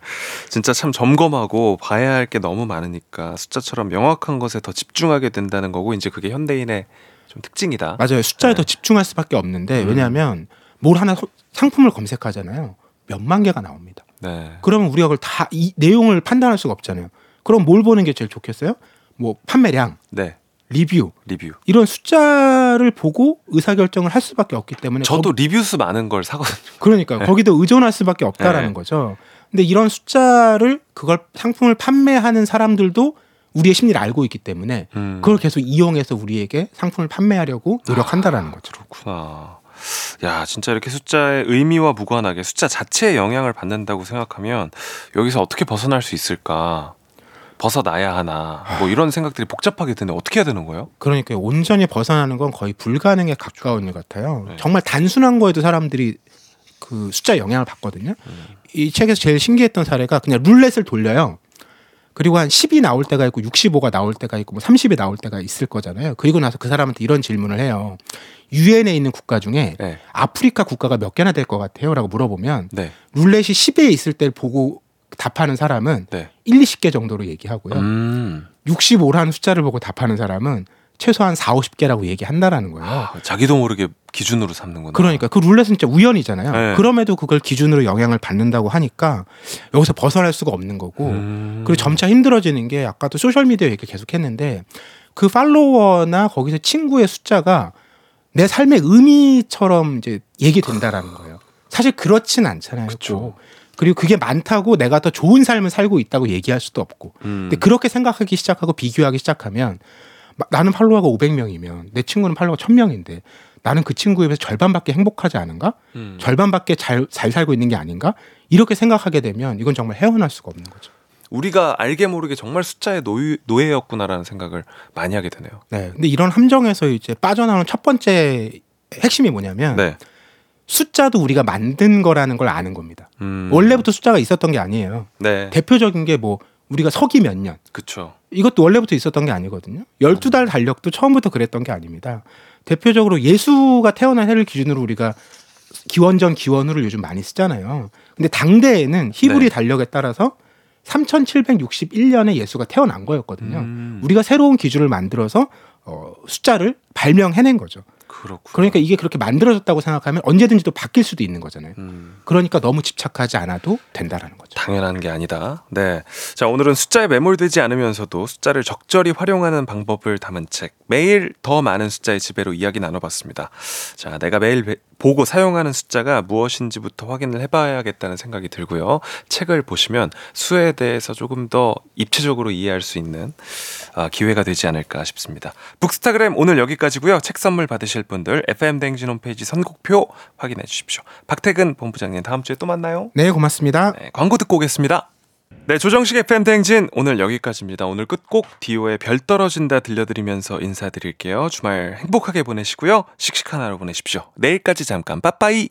S1: 진짜 참 점검하고 봐야 할 게 너무 많으니까 숫자처럼 명확한 것에 더 집중하게 된다는 거고 이제 그게 현대인의 좀 특징이다.
S6: 맞아요. 숫자에
S1: 네.
S6: 더 집중할 수밖에 없는데
S1: 음.
S6: 왜냐하면 뭘 하나 소- 상품을 검색하잖아요. 몇만 개가 나옵니다.
S1: 네.
S6: 그러면 우리가 그걸 다 이 내용을 판단할 수가 없잖아요. 그럼 뭘 보는 게 제일 좋겠어요? 뭐 판매량,
S1: 네.
S6: 리뷰
S1: 리뷰.
S6: 이런 숫자를 보고 의사 결정을 할 수밖에 없기 때문에
S1: 저도 리뷰 수 많은 걸 사거든요.
S6: 그러니까 거기도 의존할 수밖에 없다라는
S1: 네.
S6: 거죠. 근데 이런 숫자를 그걸 상품을 판매하는 사람들도 우리의 심리를 알고 있기 때문에
S1: 음.
S6: 그걸 계속 이용해서 우리에게 상품을 판매하려고 노력한다라는 거죠.
S1: 그렇구나. 야, 진짜 이렇게 숫자의 의미와 무관하게 숫자 자체에 영향을 받는다고 생각하면 여기서 어떻게 벗어날 수 있을까? 벗어나야 하나 뭐 이런 생각들이 복잡하게 드는데 어떻게 해야 되는 거예요?
S6: 그러니까 온전히 벗어나는 건 거의 불가능에 가까운 일 같아요.
S1: 네.
S6: 정말 단순한 거에도 사람들이 그 숫자 영향을 받거든요. 이 책에서 제일 신기했던 사례가 그냥 룰렛을 돌려요. 그리고 한 10이 나올 때가 있고 65가 나올 때가 있고 뭐 30이 나올 때가 있을 거잖아요. 그리고 나서 그 사람한테 이런 질문을 해요. 유엔에 있는 국가 중에
S1: 네.
S6: 아프리카 국가가 몇 개나 될 것 같아요? 라고 물어보면
S1: 네.
S6: 룰렛이 10에 있을 때 보고 답하는 사람은
S1: 네.
S6: 1, 20개 정도로 얘기하고요.
S1: 음.
S6: 65라는 숫자를 보고 답하는 사람은 최소한 4, 50개라고 얘기한다라는 거예요.
S1: 아, 자기도 모르게 기준으로 삼는구나.
S6: 그러니까 그 룰렛은 진짜 우연이잖아요.
S1: 네.
S6: 그럼에도 그걸 기준으로 영향을 받는다고 하니까 여기서 벗어날 수가 없는 거고
S1: 음.
S6: 그리고 점차 힘들어지는 게 아까도 소셜 미디어 얘기 계속 했는데 그 팔로워나 거기서 친구의 숫자가 내 삶의 의미처럼 이제 얘기된다라는 거예요. 사실 그렇진 않잖아요. 꼭. 그리고 그게 많다고 내가 더 좋은 삶을 살고 있다고 얘기할 수도 없고.
S1: 음.
S6: 근데 그렇게 생각하기 시작하고 비교하기 시작하면 막 나는 팔로워가 500명이면 내 친구는 팔로워가 1000명인데 나는 그 친구에 비해서 절반밖에 행복하지 않은가?
S1: 음.
S6: 절반밖에 잘, 잘 살고 있는 게 아닌가? 이렇게 생각하게 되면 이건 정말 헤어날 수가 없는 거죠.
S1: 우리가 알게 모르게 정말 숫자의 노예, 노예였구나라는 생각을 많이 하게 되네요.
S6: 네. 근데 이런 함정에서 이제 빠져나오는 첫 번째 핵심이 뭐냐면
S1: 네.
S6: 숫자도 우리가 만든 거라는 걸 아는 겁니다.
S1: 음.
S6: 원래부터 숫자가 있었던 게 아니에요.
S1: 네.
S6: 대표적인 게 뭐 우리가 서기 몇 년.
S1: 그쵸.
S6: 이것도 원래부터 있었던 게 아니거든요. 12달 달력도 처음부터 그랬던 게 아닙니다. 대표적으로 예수가 태어난 해를 기준으로 우리가 기원전 기원후를 요즘 많이 쓰잖아요. 근데 당대에는 히브리
S1: 네.
S6: 달력에 따라서 3761년에 예수가 태어난 거였거든요.
S1: 음.
S6: 우리가 새로운 기준을 만들어서 어, 숫자를 발명해낸 거죠.
S1: 그렇고.
S6: 그러니까 이게 그렇게 만들어졌다고 생각하면 언제든지 또 바뀔 수도 있는 거잖아요.
S1: 음.
S6: 그러니까 너무 집착하지 않아도 된다라는 거죠.
S1: 당연한 게 아니다. 네. 자, 오늘은 숫자에 매몰되지 않으면서도 숫자를 적절히 활용하는 방법을 담은 책. 매일 더 많은 숫자의 지배로 이야기 나눠봤습니다. 자, 내가 매일 배- 보고 사용하는 숫자가 무엇인지부터 확인을 해봐야겠다는 생각이 들고요. 책을 보시면 수에 대해서 조금 더 입체적으로 이해할 수 있는 아, 기회가 되지 않을까 싶습니다. 북스타그램 오늘 여기까지고요. 책 선물 받으실 분들 FM 댕진 홈페이지 선곡표 확인해 주십시오. 박태근 본부장님 다음 주에 또 만나요.
S6: 네, 고맙습니다.
S1: 네, 광고 듣고 오겠습니다. 네, 조정식 FM 댕진 오늘 여기까지입니다. 오늘 끝곡 디오의 별 떨어진다 들려드리면서 인사드릴게요. 주말 행복하게 보내시고요. 씩씩한 하루 보내십시오. 내일까지 잠깐 빠빠이.